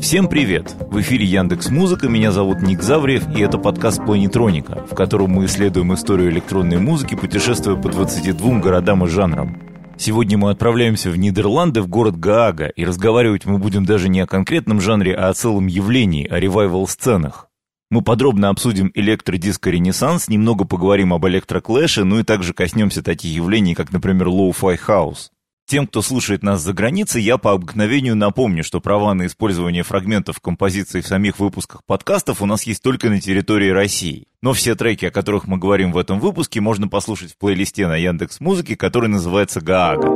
Всем привет! В эфире Яндекс Музыка, меня зовут Ник Завриев, и это подкаст Планетроника, в котором мы исследуем историю электронной музыки, путешествуя по 22 городам и жанрам. Сегодня мы отправляемся в Нидерланды, в город Гаага, и разговаривать мы будем даже не о конкретном жанре, а о целом явлении, о revival -сценах. Мы подробно обсудим электродиско-ренессанс, немного поговорим об электроклэше, ну и также коснемся таких явлений, как, например, lo-fi house. Тем, кто слушает нас за границей, я по обыкновению напомню, что права на использование фрагментов композиции в самих выпусках подкастов у нас есть только на территории России. Но все треки, о которых мы говорим в этом выпуске, можно послушать в плейлисте на Яндекс Музыке, который называется «Гаага».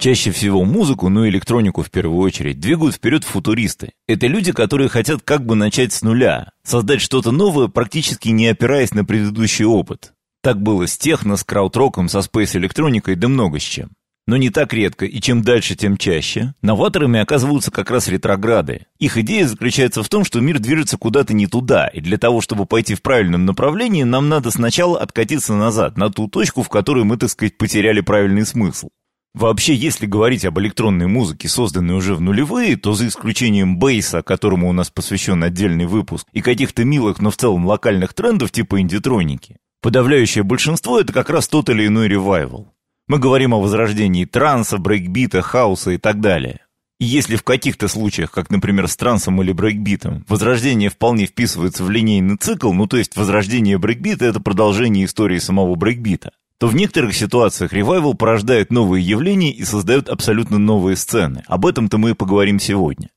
Чаще всего музыку, ну и электронику в первую очередь, двигают вперед футуристы. Это люди, которые хотят как бы начать с нуля, создать что-то новое, практически не опираясь на предыдущий опыт. Так было с техно, с краудроком, со спейс-электроникой, да много с чем. Но не так редко, и чем дальше, тем чаще, новаторами оказываются как раз ретрограды. Их идея заключается в том, что мир движется куда-то не туда, и для того, чтобы пойти в правильном направлении, нам надо сначала откатиться назад, на ту точку, в которой мы, так сказать, потеряли правильный смысл. Вообще, если говорить об электронной музыке, созданной уже в нулевые, то за исключением бейса, которому у нас посвящен отдельный выпуск, и каких-то милых, но в целом локальных трендов типа индитроники, Подавляющее большинство — это как раз тот или иной ревайвал. Мы говорим о возрождении транса, брейкбита, хауса и так далее. И если в каких-то случаях, как, например, с трансом или брейкбитом, возрождение вполне вписывается в линейный цикл, ну то есть возрождение брейкбита — это продолжение истории самого брейкбита, то в некоторых ситуациях revival порождает новые явления и создает абсолютно новые сцены. Об этом-то мы и поговорим сегодня.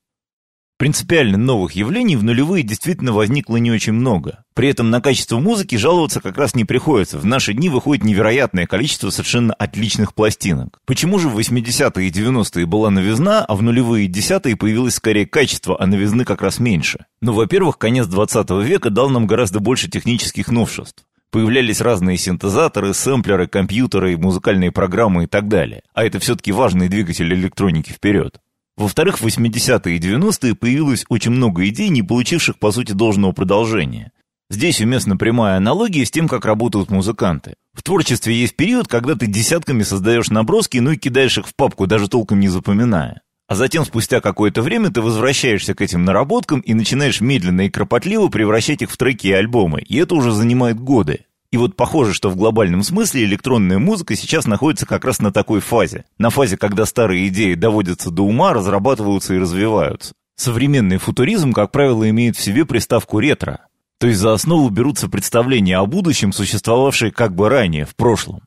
Принципиально новых явлений в нулевые действительно возникло не очень много. При этом на качество музыки жаловаться как раз не приходится. В наши дни выходит невероятное количество совершенно отличных пластинок. Почему же в 80-е и 90-е была новизна, а в нулевые и десятые появилось скорее качество, а новизны как раз меньше? Ну, во-первых, конец 20 века дал нам гораздо больше технических новшеств. Появлялись разные синтезаторы, сэмплеры, компьютеры, музыкальные программы и так далее. А это все-таки важный двигатель электроники вперед. Во-вторых, в 80-е и 90-е появилось очень много идей, не получивших, по сути, должного продолжения. Здесь уместна прямая аналогия с тем, как работают музыканты. В творчестве есть период, когда ты десятками создаешь наброски, ну и кидаешь их в папку, даже толком не запоминая. А затем, спустя какое-то время, ты возвращаешься к этим наработкам и начинаешь медленно и кропотливо превращать их в треки и альбомы. И это уже занимает годы. И вот похоже, что в глобальном смысле электронная музыка сейчас находится как раз на такой фазе. На фазе, когда старые идеи доводятся до ума, разрабатываются и развиваются. Современный футуризм, как правило, имеет в себе приставку «ретро». То есть за основу берутся представления о будущем, существовавшие как бы ранее, в прошлом.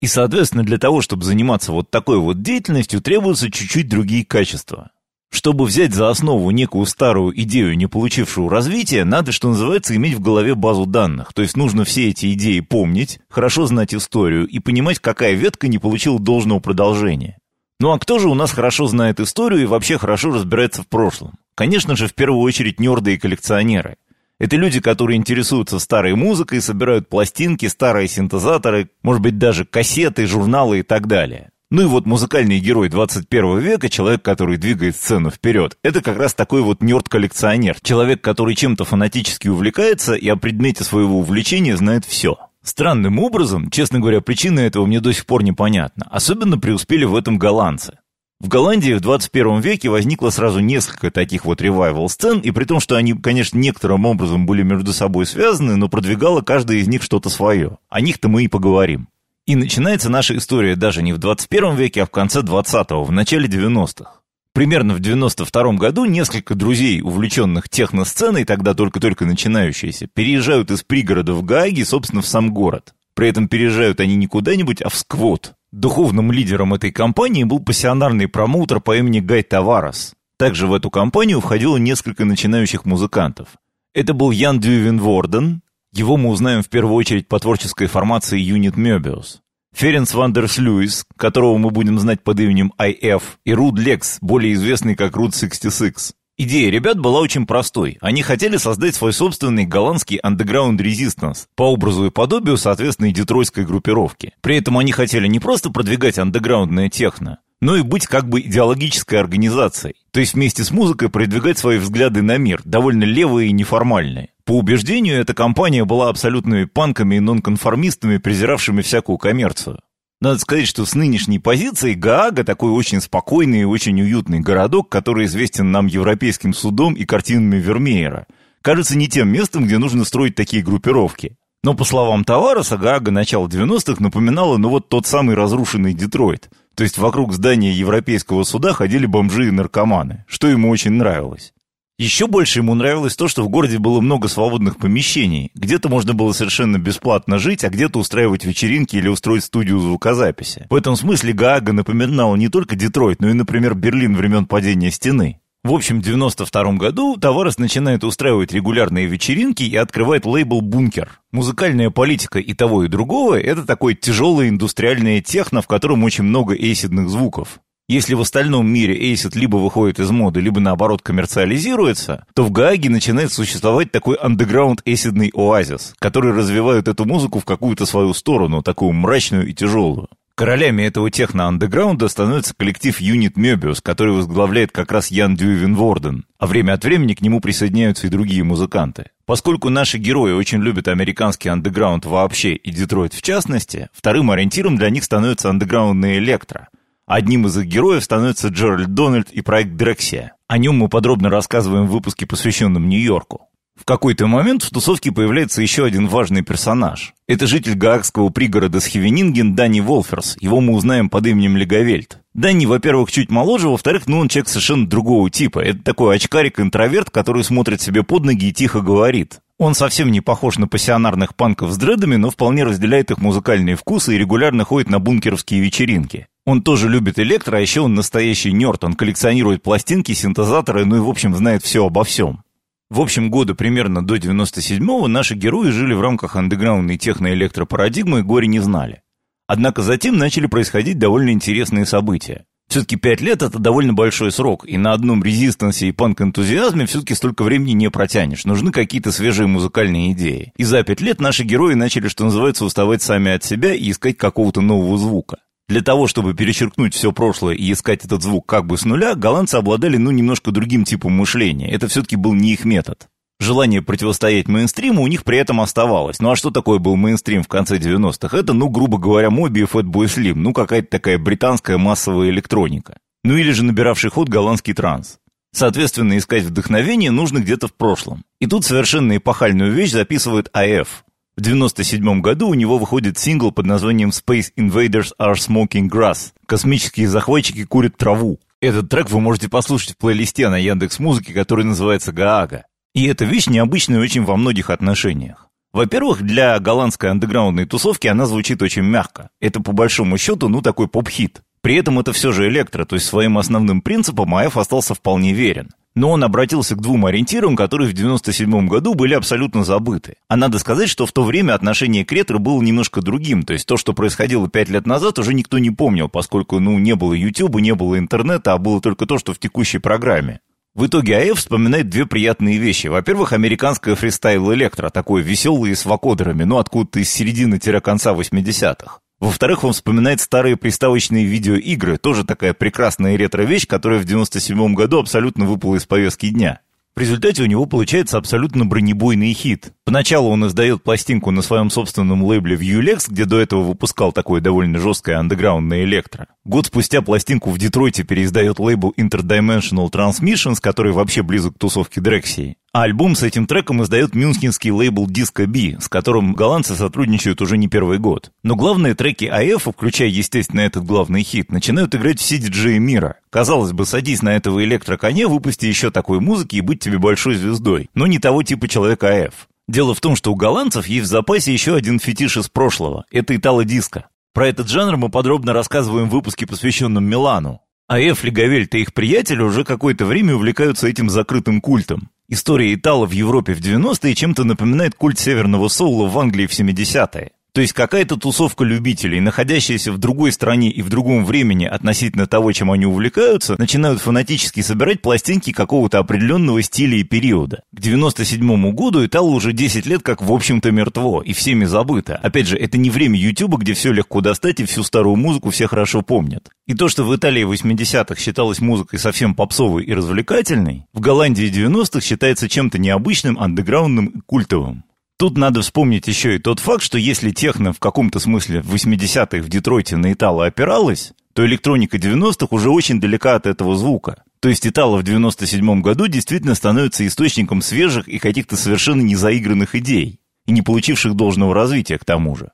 И, соответственно, для того, чтобы заниматься вот такой вот деятельностью, требуются чуть-чуть другие качества. Чтобы взять за основу некую старую идею, не получившую развития, надо, что называется, иметь в голове базу данных. То есть нужно все эти идеи помнить, хорошо знать историю и понимать, какая ветка не получила должного продолжения. Ну а кто же у нас хорошо знает историю и вообще хорошо разбирается в прошлом? Конечно же, в первую очередь нерды и коллекционеры. Это люди, которые интересуются старой музыкой, собирают пластинки, старые синтезаторы, может быть даже кассеты, журналы и так далее. Ну и вот музыкальный герой 21 века, человек, который двигает сцену вперед, это как раз такой вот нерд-коллекционер. Человек, который чем-то фанатически увлекается и о предмете своего увлечения знает все. Странным образом, честно говоря, причина этого мне до сих пор непонятна. Особенно преуспели в этом голландцы. В Голландии в 21 веке возникло сразу несколько таких вот ревайвал-сцен, и при том, что они, конечно, некоторым образом были между собой связаны, но продвигала каждая из них что-то свое. О них-то мы и поговорим. И начинается наша история даже не в 21 веке, а в конце 20-го, в начале 90-х. Примерно в 92 году несколько друзей, увлеченных техносценой, тогда только-только начинающиеся, переезжают из пригорода в Гааги, собственно, в сам город. При этом переезжают они не куда-нибудь, а в Сквот. Духовным лидером этой компании был пассионарный промоутер по имени Гай Таварес. Также в эту компанию входило несколько начинающих музыкантов. Это был Ян Дювен Ворден, его мы узнаем в первую очередь по творческой формации Юнит Möbius. Ференс Вандерс Льюис, которого мы будем знать под именем IF, и Руд Лекс, более известный как Руд 66. Идея ребят была очень простой. Они хотели создать свой собственный голландский underground resistance по образу и подобию соответственной детройтской группировки. При этом они хотели не просто продвигать андеграундное техно, но и быть как бы идеологической организацией. То есть вместе с музыкой продвигать свои взгляды на мир, довольно левые и неформальные. По убеждению, эта компания была абсолютными панками и нонконформистами, презиравшими всякую коммерцию. Надо сказать, что с нынешней позиции Гаага такой очень спокойный и очень уютный городок, который известен нам Европейским судом и картинами Вермеера, кажется не тем местом, где нужно строить такие группировки. Но, по словам Тавареса, Гаага начала 90-х напоминала, ну вот тот самый разрушенный Детройт. То есть вокруг здания Европейского суда ходили бомжи и наркоманы, что ему очень нравилось. Еще больше ему нравилось то, что в городе было много свободных помещений. Где-то можно было совершенно бесплатно жить, а где-то устраивать вечеринки или устроить студию звукозаписи. В этом смысле Гаага напоминала не только Детройт, но и, например, Берлин времен падения стены. В общем, в 92 году Таварес начинает устраивать регулярные вечеринки и открывает лейбл «Бункер». Музыкальная политика и того, и другого — это такое тяжелое индустриальное техно, в котором очень много эйсидных звуков. Если в остальном мире эйсид либо выходит из моды, либо наоборот коммерциализируется, то в Гааге начинает существовать такой андеграунд эйсидный оазис, который развивает эту музыку в какую-то свою сторону, такую мрачную и тяжелую. Королями этого техно-андеграунда становится коллектив Юнит Möbius, который возглавляет как раз Ян Дювен Ворден, а время от времени к нему присоединяются и другие музыканты. Поскольку наши герои очень любят американский андеграунд вообще и Детройт в частности, вторым ориентиром для них становится андеграундная электро. Одним из их героев становится Джеральд Дональд и проект Дрексия. О нем мы подробно рассказываем в выпуске, посвященном Нью-Йорку. В какой-то момент в тусовке появляется еще один важный персонаж. Это житель гаагского пригорода Схивенинген Дани Волферс. Его мы узнаем под именем Легавельт. Дани, во-первых, чуть моложе, во-вторых, ну он человек совершенно другого типа. Это такой очкарик-интроверт, который смотрит себе под ноги и тихо говорит. Он совсем не похож на пассионарных панков с дредами, но вполне разделяет их музыкальные вкусы и регулярно ходит на бункеровские вечеринки. Он тоже любит электро, а еще он настоящий нерд. Он коллекционирует пластинки, синтезаторы, ну и в общем знает все обо всем. В общем, года примерно до 97-го наши герои жили в рамках андеграундной техноэлектропарадигмы и горе не знали. Однако затем начали происходить довольно интересные события. Все-таки пять лет — это довольно большой срок, и на одном резистансе и панк-энтузиазме все-таки столько времени не протянешь. Нужны какие-то свежие музыкальные идеи. И за пять лет наши герои начали, что называется, уставать сами от себя и искать какого-то нового звука. Для того, чтобы перечеркнуть все прошлое и искать этот звук как бы с нуля, голландцы обладали ну немножко другим типом мышления. Это все-таки был не их метод. Желание противостоять мейнстриму у них при этом оставалось. Ну а что такое был мейнстрим в конце 90-х? Это, ну, грубо говоря, Моби и Fatboy Slim. Ну, какая-то такая британская массовая электроника. Ну или же набиравший ход голландский транс. Соответственно, искать вдохновение нужно где-то в прошлом. И тут совершенно эпохальную вещь записывает АФ. В 1997 году у него выходит сингл под названием Space Invaders Are Smoking Grass. Космические захватчики курят траву. Этот трек вы можете послушать в плейлисте на Яндекс Музыке, который называется Гаага. И эта вещь необычная очень во многих отношениях. Во-первых, для голландской андеграундной тусовки она звучит очень мягко. Это по большому счету, ну, такой поп-хит. При этом это все же электро, то есть своим основным принципам АФ остался вполне верен но он обратился к двум ориентирам, которые в 97 году были абсолютно забыты. А надо сказать, что в то время отношение к ретро было немножко другим, то есть то, что происходило пять лет назад, уже никто не помнил, поскольку, ну, не было YouTube, не было интернета, а было только то, что в текущей программе. В итоге АФ вспоминает две приятные вещи. Во-первых, американское фристайл электро, такое веселое с вокодерами, ну откуда-то из середины-конца 80-х. Во-вторых, он вспоминает старые приставочные видеоигры, тоже такая прекрасная ретро-вещь, которая в 97 году абсолютно выпала из повестки дня. В результате у него получается абсолютно бронебойный хит. Поначалу он издает пластинку на своем собственном лейбле в Ulex, где до этого выпускал такое довольно жесткое андеграундное электро. Год спустя пластинку в Детройте переиздает лейбл Interdimensional Transmissions, который вообще близок к тусовке Дрексии. Альбом с этим треком издает мюнхенский лейбл Disco B, с которым голландцы сотрудничают уже не первый год. Но главные треки АФ, включая, естественно, этот главный хит, начинают играть все диджеи мира. Казалось бы, садись на этого электроконя, выпусти еще такой музыки и будь тебе большой звездой. Но не того типа человека АФ. Дело в том, что у голландцев есть в запасе еще один фетиш из прошлого. Это итало-диско. Про этот жанр мы подробно рассказываем в выпуске, посвященном Милану. А Эф Легавельт и их приятели уже какое-то время увлекаются этим закрытым культом. История Итала в Европе в 90-е чем-то напоминает культ северного соула в Англии в 70-е. То есть какая-то тусовка любителей, находящаяся в другой стране и в другом времени относительно того, чем они увлекаются, начинают фанатически собирать пластинки какого-то определенного стиля и периода. К 97 году Итало уже 10 лет как в общем-то мертво и всеми забыто. Опять же, это не время Ютуба, где все легко достать и всю старую музыку все хорошо помнят. И то, что в Италии 80-х считалось музыкой совсем попсовой и развлекательной, в Голландии 90-х считается чем-то необычным, андеграундным и культовым. Тут надо вспомнить еще и тот факт, что если техно в каком-то смысле в 80-х в Детройте на Итало опиралась, то электроника 90-х уже очень далека от этого звука. То есть Итало в 97 году действительно становится источником свежих и каких-то совершенно незаигранных идей, и не получивших должного развития к тому же.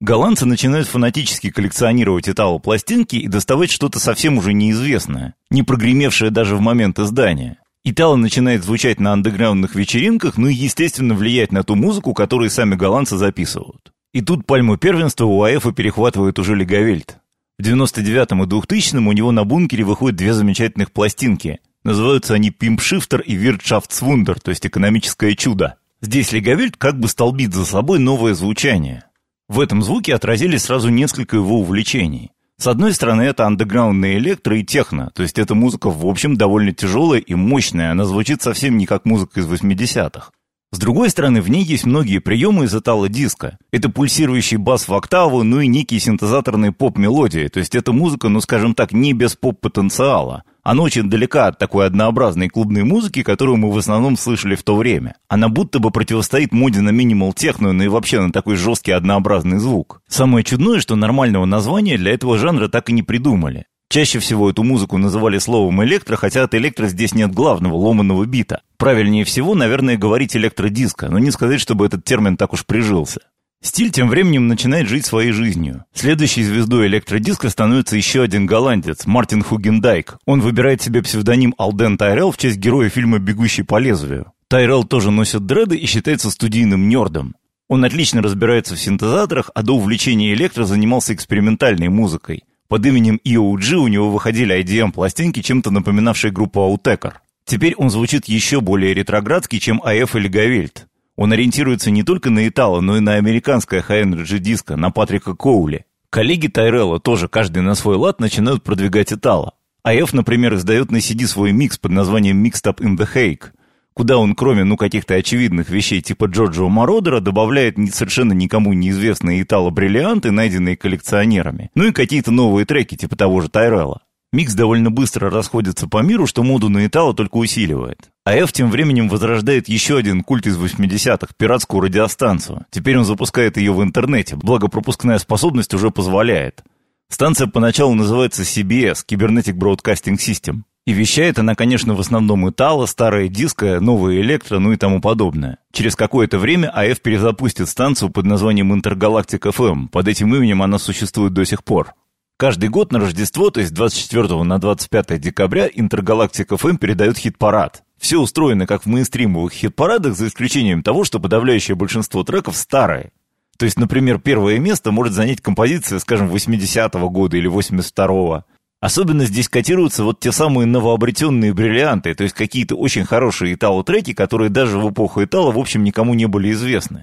Голландцы начинают фанатически коллекционировать Итало-пластинки и доставать что-то совсем уже неизвестное, не прогремевшее даже в момент издания. Итало начинает звучать на андеграундных вечеринках, ну и, естественно, влиять на ту музыку, которую сами голландцы записывают. И тут пальму первенства у АЭФа перехватывает уже Легавельт. В 99-м и 2000-м у него на бункере выходят две замечательных пластинки. Называются они «Пимпшифтер» и «Виртшафтсвундер», то есть «Экономическое чудо». Здесь Легавельт как бы столбит за собой новое звучание. В этом звуке отразились сразу несколько его увлечений. С одной стороны, это андеграундная электро и техно, то есть эта музыка, в общем, довольно тяжелая и мощная, она звучит совсем не как музыка из 80-х. С другой стороны, в ней есть многие приемы из этала диска. Это пульсирующий бас в октаву, ну и некие синтезаторные поп-мелодии, то есть это музыка, ну скажем так, не без поп-потенциала. Она очень далека от такой однообразной клубной музыки, которую мы в основном слышали в то время. Она будто бы противостоит моде на минимал техно, ну и вообще на такой жесткий однообразный звук. Самое чудное, что нормального названия для этого жанра так и не придумали. Чаще всего эту музыку называли словом электро, хотя от электро здесь нет главного, ломаного бита. Правильнее всего, наверное, говорить электродиско, но не сказать, чтобы этот термин так уж прижился. Стиль тем временем начинает жить своей жизнью. Следующей звездой электродиска становится еще один голландец, Мартин Хугендайк. Он выбирает себе псевдоним Алден Тайрелл в честь героя фильма «Бегущий по лезвию». Тайрелл тоже носит дреды и считается студийным нердом. Он отлично разбирается в синтезаторах, а до увлечения электро занимался экспериментальной музыкой. Под именем EOG у него выходили IDM-пластинки, чем-то напоминавшие группу Аутекер. Теперь он звучит еще более ретроградский, чем АФ или Гавельт. Он ориентируется не только на Итало, но и на американское high-energy диско, на Патрика Коули. Коллеги Тайрелла тоже каждый на свой лад начинают продвигать Итало. I-F, например, издает на CD свой микс под названием Mixed Up in the Hague, куда он, кроме, ну, каких-то очевидных вещей типа Джорджио Мородера, добавляет совершенно никому неизвестные Итало-бриллианты, найденные коллекционерами, ну и какие-то новые треки типа того же Тайрелла. Микс довольно быстро расходится по миру, что моду на Итало только усиливает. I-F тем временем возрождает еще один культ из 80-х – пиратскую радиостанцию. Теперь он запускает ее в интернете, благо пропускная способность уже позволяет. Станция поначалу называется CBS – Cybernetic Broadcasting System. И вещает она, конечно, в основном Итало, старая диско, новая электро, ну и тому подобное. Через какое-то время АФ перезапустит станцию под названием Интергалактик FM. Под этим именем она существует до сих пор. Каждый год на Рождество, то есть 24 на 25 декабря, Интергалактика ФМ передает хит-парад. Все устроено как в мейнстримовых хит-парадах, за исключением того, что подавляющее большинство треков старые. То есть, например, первое место может занять композиция, скажем, 80-го года или 82-го. Особенно здесь котируются вот те самые новообретенные бриллианты, то есть какие-то очень хорошие итало-треки, которые даже в эпоху итало, в общем, никому не были известны.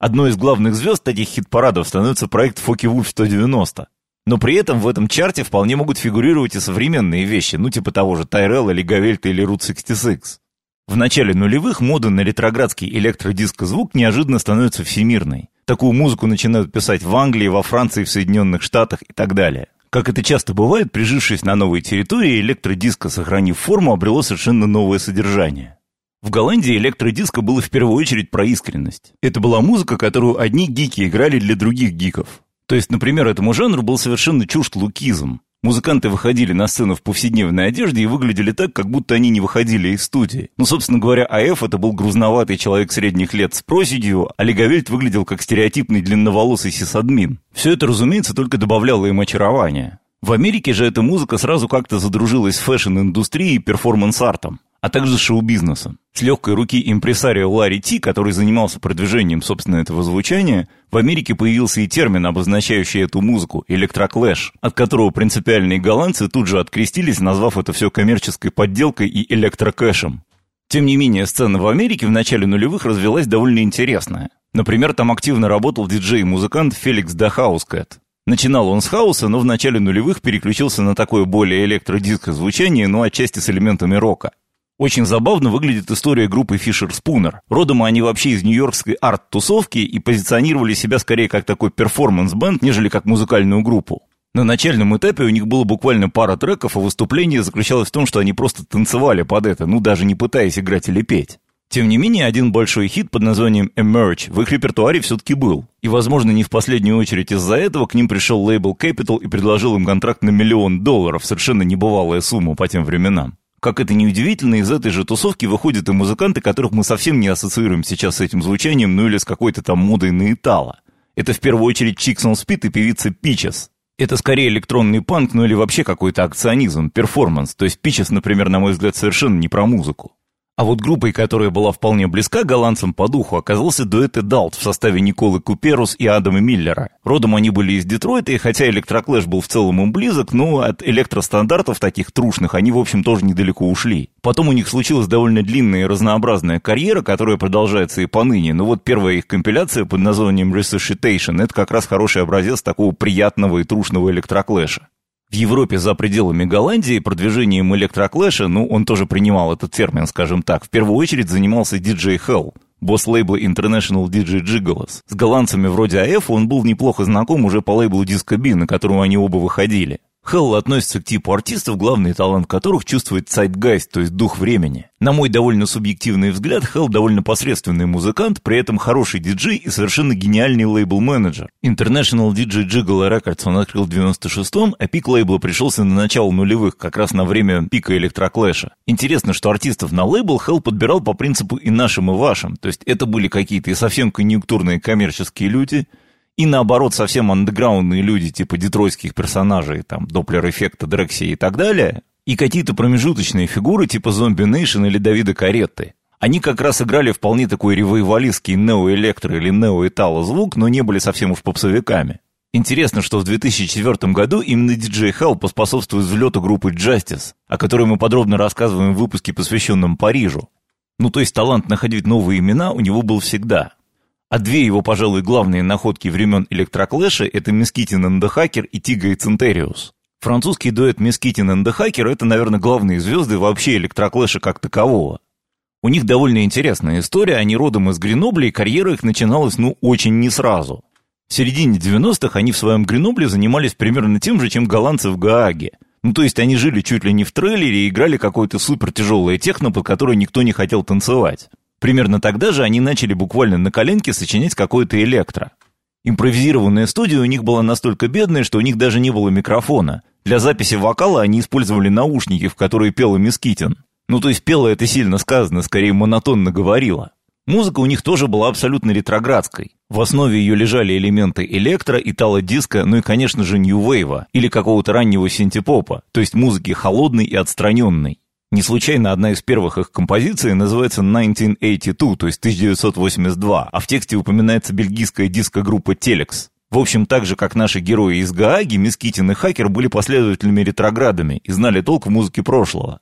Одной из главных звезд таких хит-парадов становится проект Фоки Вульф 190. Но при этом в этом чарте вполне могут фигурировать и современные вещи, ну типа того же Тайрелл или Гавельта или Route 66. В начале нулевых мода на ретроградский электродискозвук неожиданно становится всемирной. Такую музыку начинают писать в Англии, во Франции, в Соединенных Штатах и так далее. Как это часто бывает, прижившись на новой территории, электродиско, сохранив форму, обрело совершенно новое содержание. В Голландии электродиско было в первую очередь про искренность. Это была музыка, которую одни гики играли для других гиков. То есть, например, этому жанру был совершенно чужд лукизм. Музыканты выходили на сцену в повседневной одежде и выглядели так, как будто они не выходили из студии. Ну, собственно говоря, I-F это был грузноватый человек средних лет с проседью, а Legowelt выглядел как стереотипный длинноволосый сисадмин. Все это, разумеется, только добавляло им очарования. В Америке же эта музыка сразу как-то задружилась с фэшн-индустрией и перформанс-артом а также шоу-бизнесом. С легкой руки импресарио Ларри Ти, который занимался продвижением, собственно, этого звучания, в Америке появился и термин, обозначающий эту музыку – электроклэш, от которого принципиальные голландцы тут же открестились, назвав это все коммерческой подделкой и электрокэшем. Тем не менее, сцена в Америке в начале нулевых развелась довольно интересная. Например, там активно работал диджей и музыкант Felix da Housecat. Начинал он с хауса, но в начале нулевых переключился на такое более электродиско звучание, но отчасти с элементами рока. Очень забавно выглядит история группы Fischerspooner. Родом они вообще из нью-йоркской арт-тусовки и позиционировали себя скорее как такой перформанс-бенд, нежели как музыкальную группу. На начальном этапе у них было буквально пара треков, а выступление заключалось в том, что они просто танцевали под это, ну даже не пытаясь играть или петь. Тем не менее, один большой хит под названием Emerge в их репертуаре все-таки был. И, возможно, не в последнюю очередь из-за этого к ним пришел лейбл Capital и предложил им контракт на миллион долларов, совершенно небывалая сумма по тем временам. Как это ни удивительно, из этой же тусовки выходят и музыканты, которых мы совсем не ассоциируем сейчас с этим звучанием, ну или с какой-то там модой на итало. Это в первую очередь Chicks on Speed и певица Peaches. Это скорее электронный панк, ну или вообще какой-то акционизм, перформанс. То есть Peaches, например, на мой взгляд, совершенно не про музыку. А вот группой, которая была вполне близка голландцам по духу, оказался дуэт Adult в составе Николы Куперус и Адама Миллера. Родом они были из Детройта, и хотя Электроклэш был в целом им близок, но от электростандартов таких трушных они, в общем, тоже недалеко ушли. Потом у них случилась довольно длинная и разнообразная карьера, которая продолжается и поныне. Но вот первая их компиляция под названием Resuscitation – это как раз хороший образец такого приятного и трушного электроклэша. В Европе за пределами Голландии продвижением электроклэша, ну, он тоже принимал этот термин, скажем так, в первую очередь занимался диджей Hell, босс лейбла International DJ Gigolos. С голландцами вроде I-F он был неплохо знаком уже по лейблу Disco B, на котором они оба выходили. Хелл относится к типу артистов, главный талант которых чувствовать Zeitgeist, то есть дух времени. На мой довольно субъективный взгляд, Хелл довольно посредственный музыкант, при этом хороший диджей и совершенно гениальный лейбл-менеджер. International DJ Gigolo Records он открыл в 96-м, а пик лейбла пришелся на начало нулевых, как раз на время пика электроклэша. Интересно, что артистов на лейбл Хелл подбирал по принципу и нашим, и вашим, то есть это были какие-то и совсем конъюнктурные коммерческие люди, и наоборот, совсем андеграундные люди, типа детройтских персонажей, там, Доплер-эффекта, Дрекси и так далее, и какие-то промежуточные фигуры, типа Зомби Нейшн или Давида Каретты. Они как раз играли вполне такой ревайвалистский нео-электро или нео-этало звук, но не были совсем уж попсовиками. Интересно, что в 2004 году именно диджей Хелл поспособствует взлету группы Justice, о которой мы подробно рассказываем в выпуске, посвященном Парижу. Ну, то есть талант находить новые имена у него был всегда. А две его, пожалуй, главные находки времен электроклэша – это Мискитин Hacker и Тига и Центериус. Французский дуэт Мискитин Hacker – это, наверное, главные звезды вообще электроклэша как такового. У них довольно интересная история, они родом из Гренобля, и карьера их начиналась, ну, очень не сразу. В середине 90-х они в своем Гренобле занимались примерно тем же, чем голландцы в Гааге. Ну, то есть они жили чуть ли не в трейлере и играли какое-то супер тяжелое техно, под которое никто не хотел танцевать. Примерно тогда же они начали буквально на коленке сочинять какое-то электро. Импровизированная студия у них была настолько бедная, что у них даже не было микрофона. Для записи вокала они использовали наушники, в которые пела Мискитин. Ну, то есть пела это сильно сказано, скорее монотонно говорила. Музыка у них тоже была абсолютно ретроградской. В основе ее лежали элементы электро, итало-диска, ну и, конечно же, нью-вейва, или какого-то раннего синтепопа, то есть музыки холодной и отстраненной. Не случайно одна из первых их композиций называется 1982, то есть 1982, а в тексте упоминается бельгийская диско-группа Telex. В общем, так же, как наши герои из Гааги, Мискитин и Хакер были последователями ретроградами и знали толк в музыке прошлого.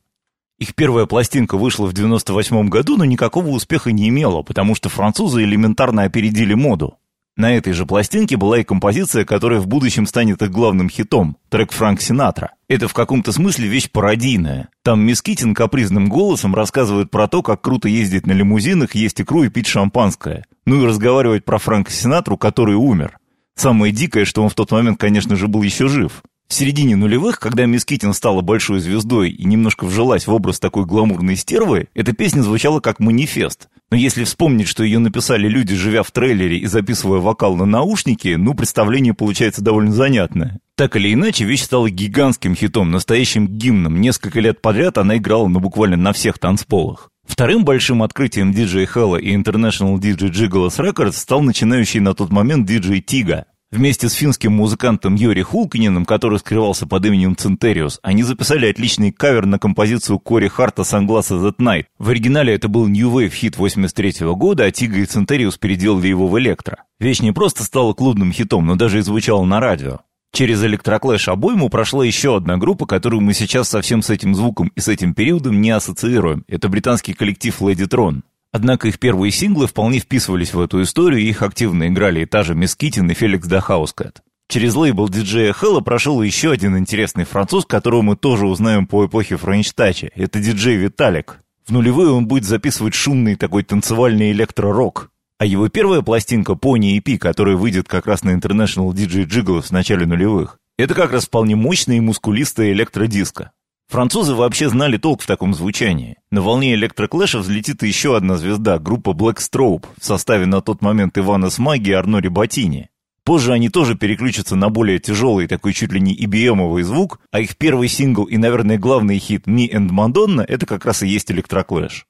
Их первая пластинка вышла в 98 году, но никакого успеха не имела, потому что французы элементарно опередили моду. На этой же пластинке была и композиция, которая в будущем станет их главным хитом, трек Франк Синатра. Это в каком-то смысле вещь пародийная. Там Мискитин капризным голосом рассказывает про то, как круто ездить на лимузинах, есть икру и пить шампанское. Ну и разговаривать про Франка Синатру, который умер. Самое дикое, что он в тот момент, конечно же, был еще жив. В середине нулевых, когда Мисс Китин стала большой звездой и немножко вжилась в образ такой гламурной стервы, эта песня звучала как манифест. Но если вспомнить, что ее написали люди, живя в трейлере и записывая вокал на наушники, ну, представление получается довольно занятное. Так или иначе, вещь стала гигантским хитом, настоящим гимном. Несколько лет подряд она играла ну, буквально на всех танцполах. Вторым большим открытием DJ Hella и International DJ Gigolos Records стал начинающий на тот момент DJ Tiga. Вместе с финским музыкантом Йори Хулкконеном, который скрывался под именем Zyntherius, они записали отличный кавер на композицию Кори Харта «Sunglasses at Night». В оригинале это был New Wave хит 83 -го года, а Тига и Zyntherius переделали его в электро. Вещь не просто стала клубным хитом, но даже и звучала на радио. Через электроклэш обойму прошла еще одна группа, которую мы сейчас совсем с этим звуком и с этим периодом не ассоциируем. Это британский коллектив Ladytron. Однако их первые синглы вполне вписывались в эту историю, и их активно играли и та же Miss Kittin и Felix da Housecat. Через лейбл диджея Хэлла прошел еще один интересный француз, которого мы тоже узнаем по эпохе френч-тача. Это диджей Виталик. В нулевые он будет записывать шумный такой танцевальный электро-рок. А его первая пластинка Pony EP, которая выйдет как раз на International DJ Jiggles в начале нулевых, это как раз вполне мощная и мускулистая электродиско. Французы вообще знали толк в таком звучании. На волне электроклэша взлетит еще одна звезда, группа Black Strobe, в составе на тот момент Ивана Смаги и Арно Рибатини. Позже они тоже переключатся на более тяжелый, такой чуть ли не EBM-овый звук, а их первый сингл и, наверное, главный хит «Me and Madonna» — это как раз и есть электроклэш.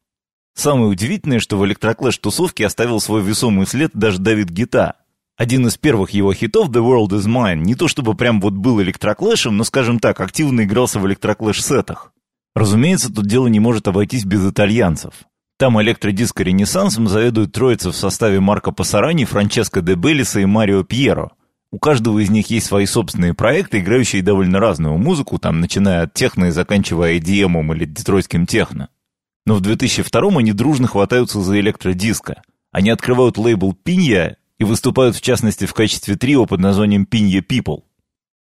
Самое удивительное, что в электроклэш-тусовке оставил свой весомый след даже Давид Гетта, один из первых его хитов «The World Is Mine» не то чтобы прям вот был электроклэшем, но, скажем так, активно игрался в электроклэш-сетах. Разумеется, тут дело не может обойтись без итальянцев. Там электродиско-ренессансом заведуют троица в составе Марко Пассарани, Франческо де Беллиса и Марио Пьеро. У каждого из них есть свои собственные проекты, играющие довольно разную музыку, там, начиная от техно и заканчивая EDM или детройтским техно. Но в 2002 они дружно хватаются за электродиско. Они открывают лейбл «Пинья» и выступают в частности в качестве трио под названием Pinye People.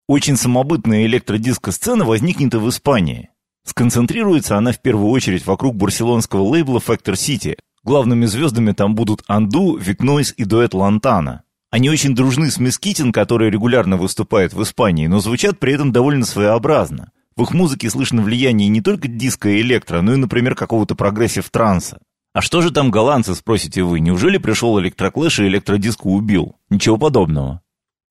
Очень самобытная электродиско-сцена возникнет и в Испании. Сконцентрируется она в первую очередь вокруг барселонского лейбла Factor City. Главными звездами там будут Анду, Викнойс и дуэт Лантана. Они очень дружны с Miss Kittin, которая регулярно выступает в Испании, но звучат при этом довольно своеобразно. В их музыке слышно влияние не только диско и электро, но и, например, какого-то прогрессив транса. А что же там голландцы, спросите вы? Неужели пришел электроклэш и электродиско убил? Ничего подобного.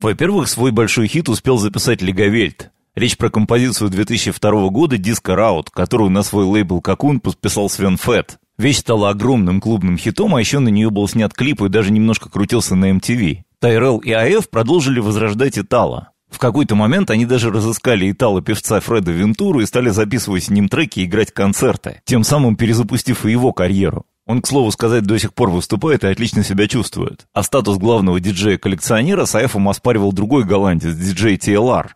Во-первых, свой большой хит успел записать Legowelt. Речь про композицию 2002 года «Disco Rout», которую на свой лейбл «Cocoon» подписал Свен Фэт. Вещь стала огромным клубным хитом, а еще на нее был снят клип и даже немножко крутился на MTV. Тайрелл и I-F продолжили возрождать Итало. В какой-то момент они даже разыскали Итало-певца Фреда Вентуру и стали записывать с ним треки и играть концерты, тем самым перезапустив и его карьеру. Он, к слову сказать, до сих пор выступает и отлично себя чувствует. А статус главного диджея-коллекционера с Айфом оспаривал другой голландец, диджей TLR.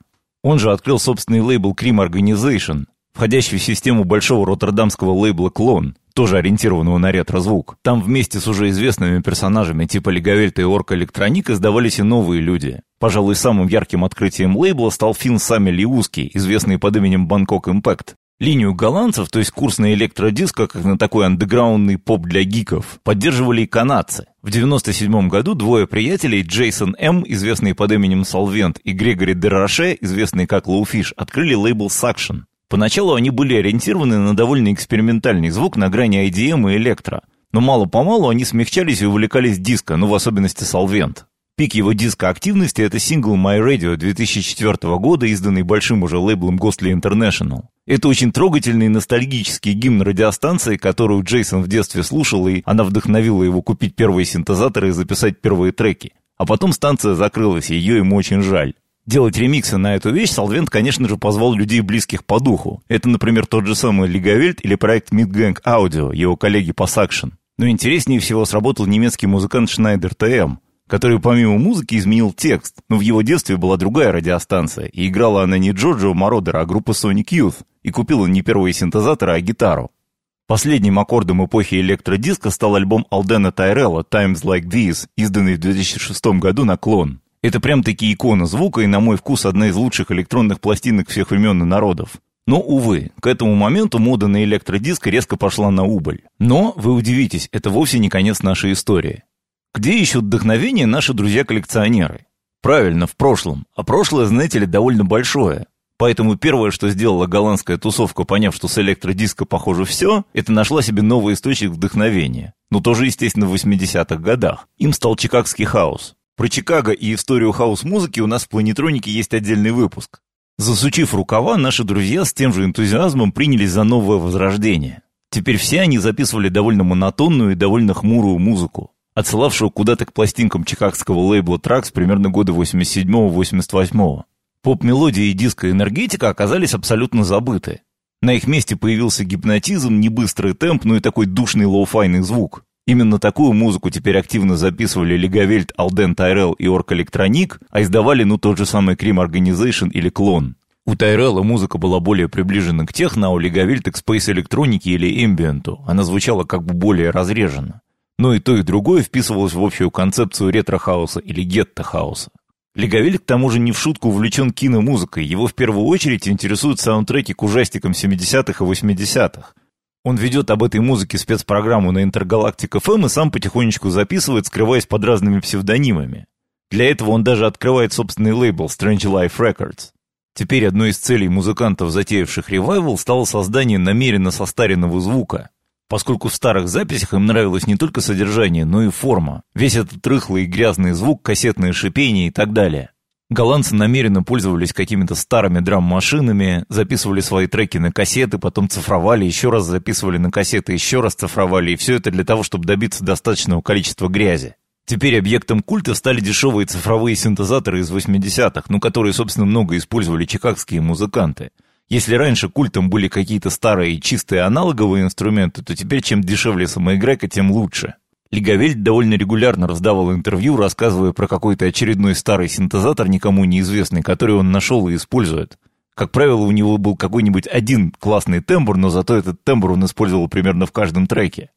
Он же открыл собственный лейбл Cream Organization, входящий в систему большого роттердамского лейбла «Клон», тоже ориентированного на ретро-звук. Там вместе с уже известными персонажами типа Легавельта и Орка Электроник издавались и новые люди. Пожалуй, самым ярким открытием лейбла стал фин Сами Лиуски, известный под именем Bangkok Impact. Линию голландцев, то есть курс на электродиско, как на такой андеграундный поп для гиков, поддерживали и канадцы. В 97 году двое приятелей, Джейсон М., известный под именем Solvent, и Грегори Дероше, известный как Lowfish, открыли лейбл Suction. Поначалу они были ориентированы на довольно экспериментальный звук на грани IDM и электро. Но мало-помалу они смягчались и увлекались диско, ну в особенности Solvent. Пик его диско-активности — это сингл My Radio 2004 года, изданный большим уже лейблом Ghostly International. Это очень трогательный ностальгический гимн радиостанции, которую Джейсон в детстве слушал, и она вдохновила его купить первые синтезаторы и записать первые треки. А потом станция закрылась, и ее ему очень жаль. Делать ремиксы на эту вещь Солвент, конечно же, позвал людей, близких по духу. Это, например, тот же самый Лигавельт или проект Midgang Audio, его коллеги по Saction. Но интереснее всего сработал немецкий музыкант Шнайдер ТМ, который помимо музыки изменил текст, но в его детстве была другая радиостанция, и играла она не Джорджио Мородера, а группа Sonic Youth, и купил он не первые синтезаторы, а гитару. Последним аккордом эпохи электродиска стал альбом Алдена Тайрелла «Times Like These», изданный в 2006 году на клон. Это прям-таки икона звука и, на мой вкус, одна из лучших электронных пластинок всех времен и народов. Но, увы, к этому моменту мода на электродиск резко пошла на убыль. Но, вы удивитесь, это вовсе не конец нашей истории. Где ищут вдохновение наши друзья-коллекционеры? Правильно, в прошлом. А прошлое, знаете ли, довольно большое. Поэтому первое, что сделала голландская тусовка, поняв, что с электродиска похоже все, это нашла себе новый источник вдохновения. Но тоже, естественно, в 80-х годах. Им стал чикагский хаос. Про Чикаго и историю хаос-музыки у нас в планетронике есть отдельный выпуск. Засучив рукава, наши друзья с тем же энтузиазмом принялись за новое возрождение. Теперь все они записывали довольно монотонную и довольно хмурую музыку отсылавшую куда-то к пластинкам чикагского лейбла Trax примерно года 87-88. Поп-мелодия и диско-энергетика оказались абсолютно забыты. На их месте появился гипнотизм, небыстрый темп, ну и такой душный лоу-файный звук. Именно такую музыку теперь активно записывали Legowelt, Алден Тайрелл и Orgue Electronique, а издавали ну тот же самый Crème Organization или Клон. У Тайрелла музыка была более приближена к техно, а у Legowelt к Space электронике или эмбиенту. Она звучала как бы более разреженно но и то, и другое вписывалось в общую концепцию ретро-хауса или гетто-хауса. Legowelt к тому же не в шутку увлечен киномузыкой, его в первую очередь интересуют саундтреки к ужастикам 70-х и 80-х. Он ведет об этой музыке спецпрограмму на Intergalactic FM и сам потихонечку записывает, скрываясь под разными псевдонимами. Для этого он даже открывает собственный лейбл Strange Life Records. Теперь одной из целей музыкантов, затеявших ревайвал, стало создание намеренно состаренного звука, поскольку в старых записях им нравилось не только содержание, но и форма. Весь этот рыхлый и грязный звук, кассетное шипение и так далее. Голландцы намеренно пользовались какими-то старыми драм-машинами, записывали свои треки на кассеты, потом цифровали, еще раз записывали на кассеты, еще раз цифровали, и все это для того, чтобы добиться достаточного количества грязи. Теперь объектом культа стали дешевые цифровые синтезаторы из 80-х, ну которые, собственно, много использовали чикагские музыканты. Если раньше культом были какие-то старые чистые аналоговые инструменты, то теперь чем дешевле самоиграйка, тем лучше. Лигавельд довольно регулярно раздавал интервью, рассказывая про какой-то очередной старый синтезатор, никому неизвестный, который он нашел и использует. Как правило, у него был какой-нибудь один классный тембр, но зато этот тембр он использовал примерно в каждом треке.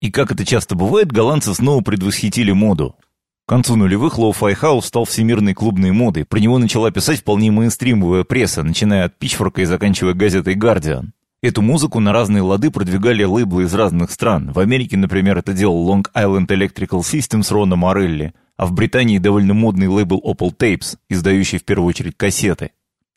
И как это часто бывает, голландцы снова предвосхитили моду. К концу нулевых Лоу-Фай Хаус стал всемирной клубной модой. Про него начала писать вполне мейнстримовая пресса, начиная от Пичфорка и заканчивая газетой «Гардиан». Эту музыку на разные лады продвигали лейблы из разных стран. В Америке, например, это делал Long Island Electrical Systems Рона Морелли, а в Британии довольно модный лейбл Opal Tapes, издающий в первую очередь кассеты.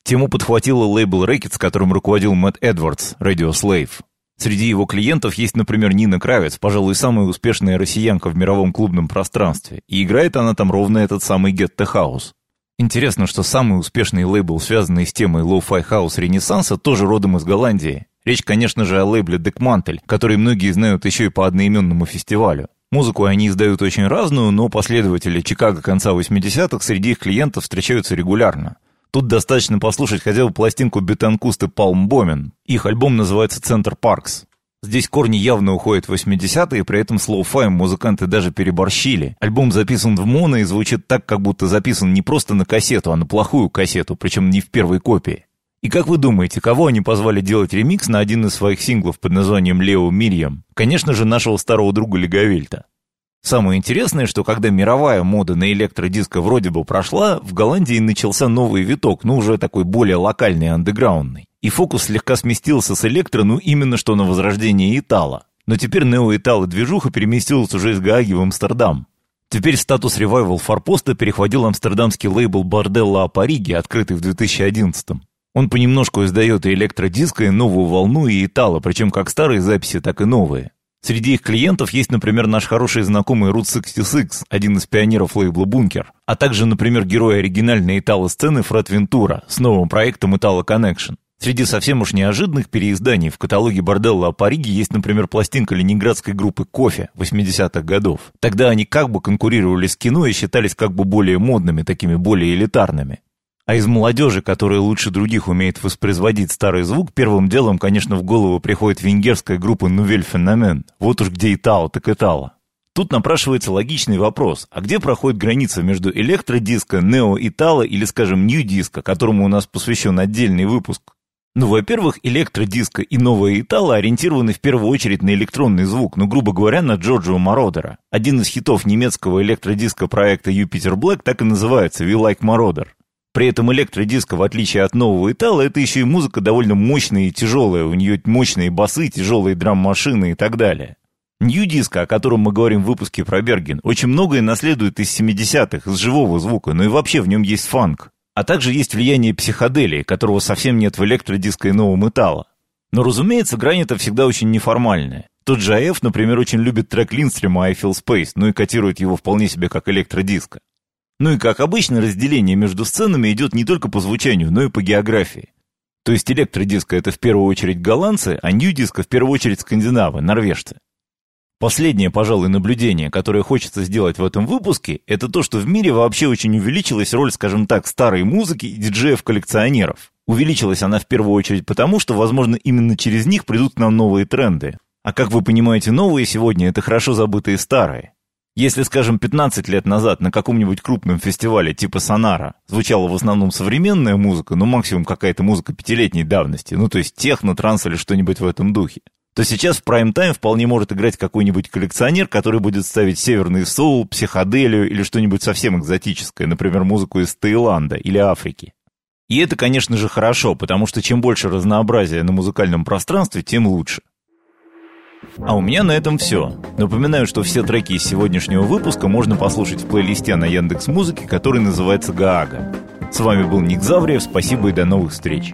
Тему подхватила лейбл Records, которым руководил Мэтт Эдвардс, Radio Slave. Среди его клиентов есть, например, Нина Кравец, пожалуй, самая успешная россиянка в мировом клубном пространстве, и играет она там ровно этот самый the House. Интересно, что самый успешный лейбл, связанный с темой Lo-Fi House Ренессанса, тоже родом из Голландии. Речь, конечно же, о лейбле Декмантель, который многие знают еще и по одноименному фестивалю. Музыку они издают очень разную, но последователи Чикаго конца 80-х среди их клиентов встречаются регулярно. Тут достаточно послушать хотя бы пластинку Бетанкуст и Палмбомен. Их альбом называется «Центр Паркс». Здесь корни явно уходят в 80-е, при этом с лоу-фаем музыканты даже переборщили. Альбом записан в моно и звучит так, как будто записан не просто на кассету, а на плохую кассету, причем не в первой копии. И как вы думаете, кого они позвали делать ремикс на один из своих синглов под названием «Лео Мирьям»? Конечно же, нашего старого друга Legowelt'а. Самое интересное, что когда мировая мода на электродиско вроде бы прошла, в Голландии начался новый виток, ну уже такой более локальный, андеграундный. И фокус слегка сместился с электро, ну именно что на возрождение Итало. Но теперь нео-Итало движуха переместилась уже из Гааги в Амстердам. Теперь статус ревайвал форпоста перехватил амстердамский лейбл Борделла Апариги, открытый в 2011 -м. Он понемножку издает и электродиско, и новую волну, и Итало, причем как старые записи, так и новые. Среди их клиентов есть, например, наш хороший знакомый Root 66, один из пионеров лейбла «Бункер», а также, например, герой оригинальной итало-сцены Фред Вентура с новым проектом «Итало Connection». Среди совсем уж неожиданных переизданий в каталоге борделла Апариги есть, например, пластинка ленинградской группы «Кофе» 80-х годов. Тогда они как бы конкурировали с кино и считались как бы более модными, такими более элитарными. А из молодежи, которая лучше других умеет воспроизводить старый звук, первым делом, конечно, в голову приходит венгерская группа «Нувель Феномен». Вот уж где Итало, так Итало. Тут напрашивается логичный вопрос, а где проходит граница между электродиско, нео-итало или, скажем, нью-диско, которому у нас посвящен отдельный выпуск? Ну, во-первых, электродиско и новое итало ориентированы в первую очередь на электронный звук, ну, грубо говоря, на Джорджио Мородера. Один из хитов немецкого электродиско проекта Jupiter Black так и называется «We Like Moroder». При этом электродиско, в отличие от нового Итала, это еще и музыка довольно мощная и тяжелая, у нее мощные басы, тяжелые драм-машины и так далее. Нью-диско, о котором мы говорим в выпуске про Берген, очень многое наследует из 70-х, из живого звука, но и вообще в нем есть фанк. А также есть влияние психоделии, которого совсем нет в электродиско и новом Итало. Но, разумеется, грань это всегда очень неформальная. Тот же АФ, например, очень любит трек Линстрима «I Feel Space», ну и котирует его вполне себе как электродиско. Ну и как обычно, разделение между сценами идет не только по звучанию, но и по географии. То есть электродиско это в первую очередь голландцы, а нью-диско в первую очередь скандинавы, норвежцы. Последнее, пожалуй, наблюдение, которое хочется сделать в этом выпуске, это то, что в мире вообще очень увеличилась роль, скажем так, старой музыки и диджеев-коллекционеров. Увеличилась она в первую очередь потому, что, возможно, именно через них придут к нам новые тренды. А как вы понимаете, новые сегодня – это хорошо забытые старые. Если, скажем, 15 лет назад на каком-нибудь крупном фестивале типа Сонара звучала в основном современная музыка, ну максимум какая-то музыка пятилетней давности, ну то есть техно, транс или что-нибудь в этом духе, то сейчас в прайм-тайм вполне может играть какой-нибудь коллекционер, который будет ставить северный соул, психоделию или что-нибудь совсем экзотическое, например, музыку из Таиланда или Африки. И это, конечно же, хорошо, потому что чем больше разнообразия на музыкальном пространстве, тем лучше. А у меня на этом все. Напоминаю, что все треки из сегодняшнего выпуска можно послушать в плейлисте на Яндекс Музыке, который называется Гаага. С вами был Ник Завриев, спасибо и до новых встреч.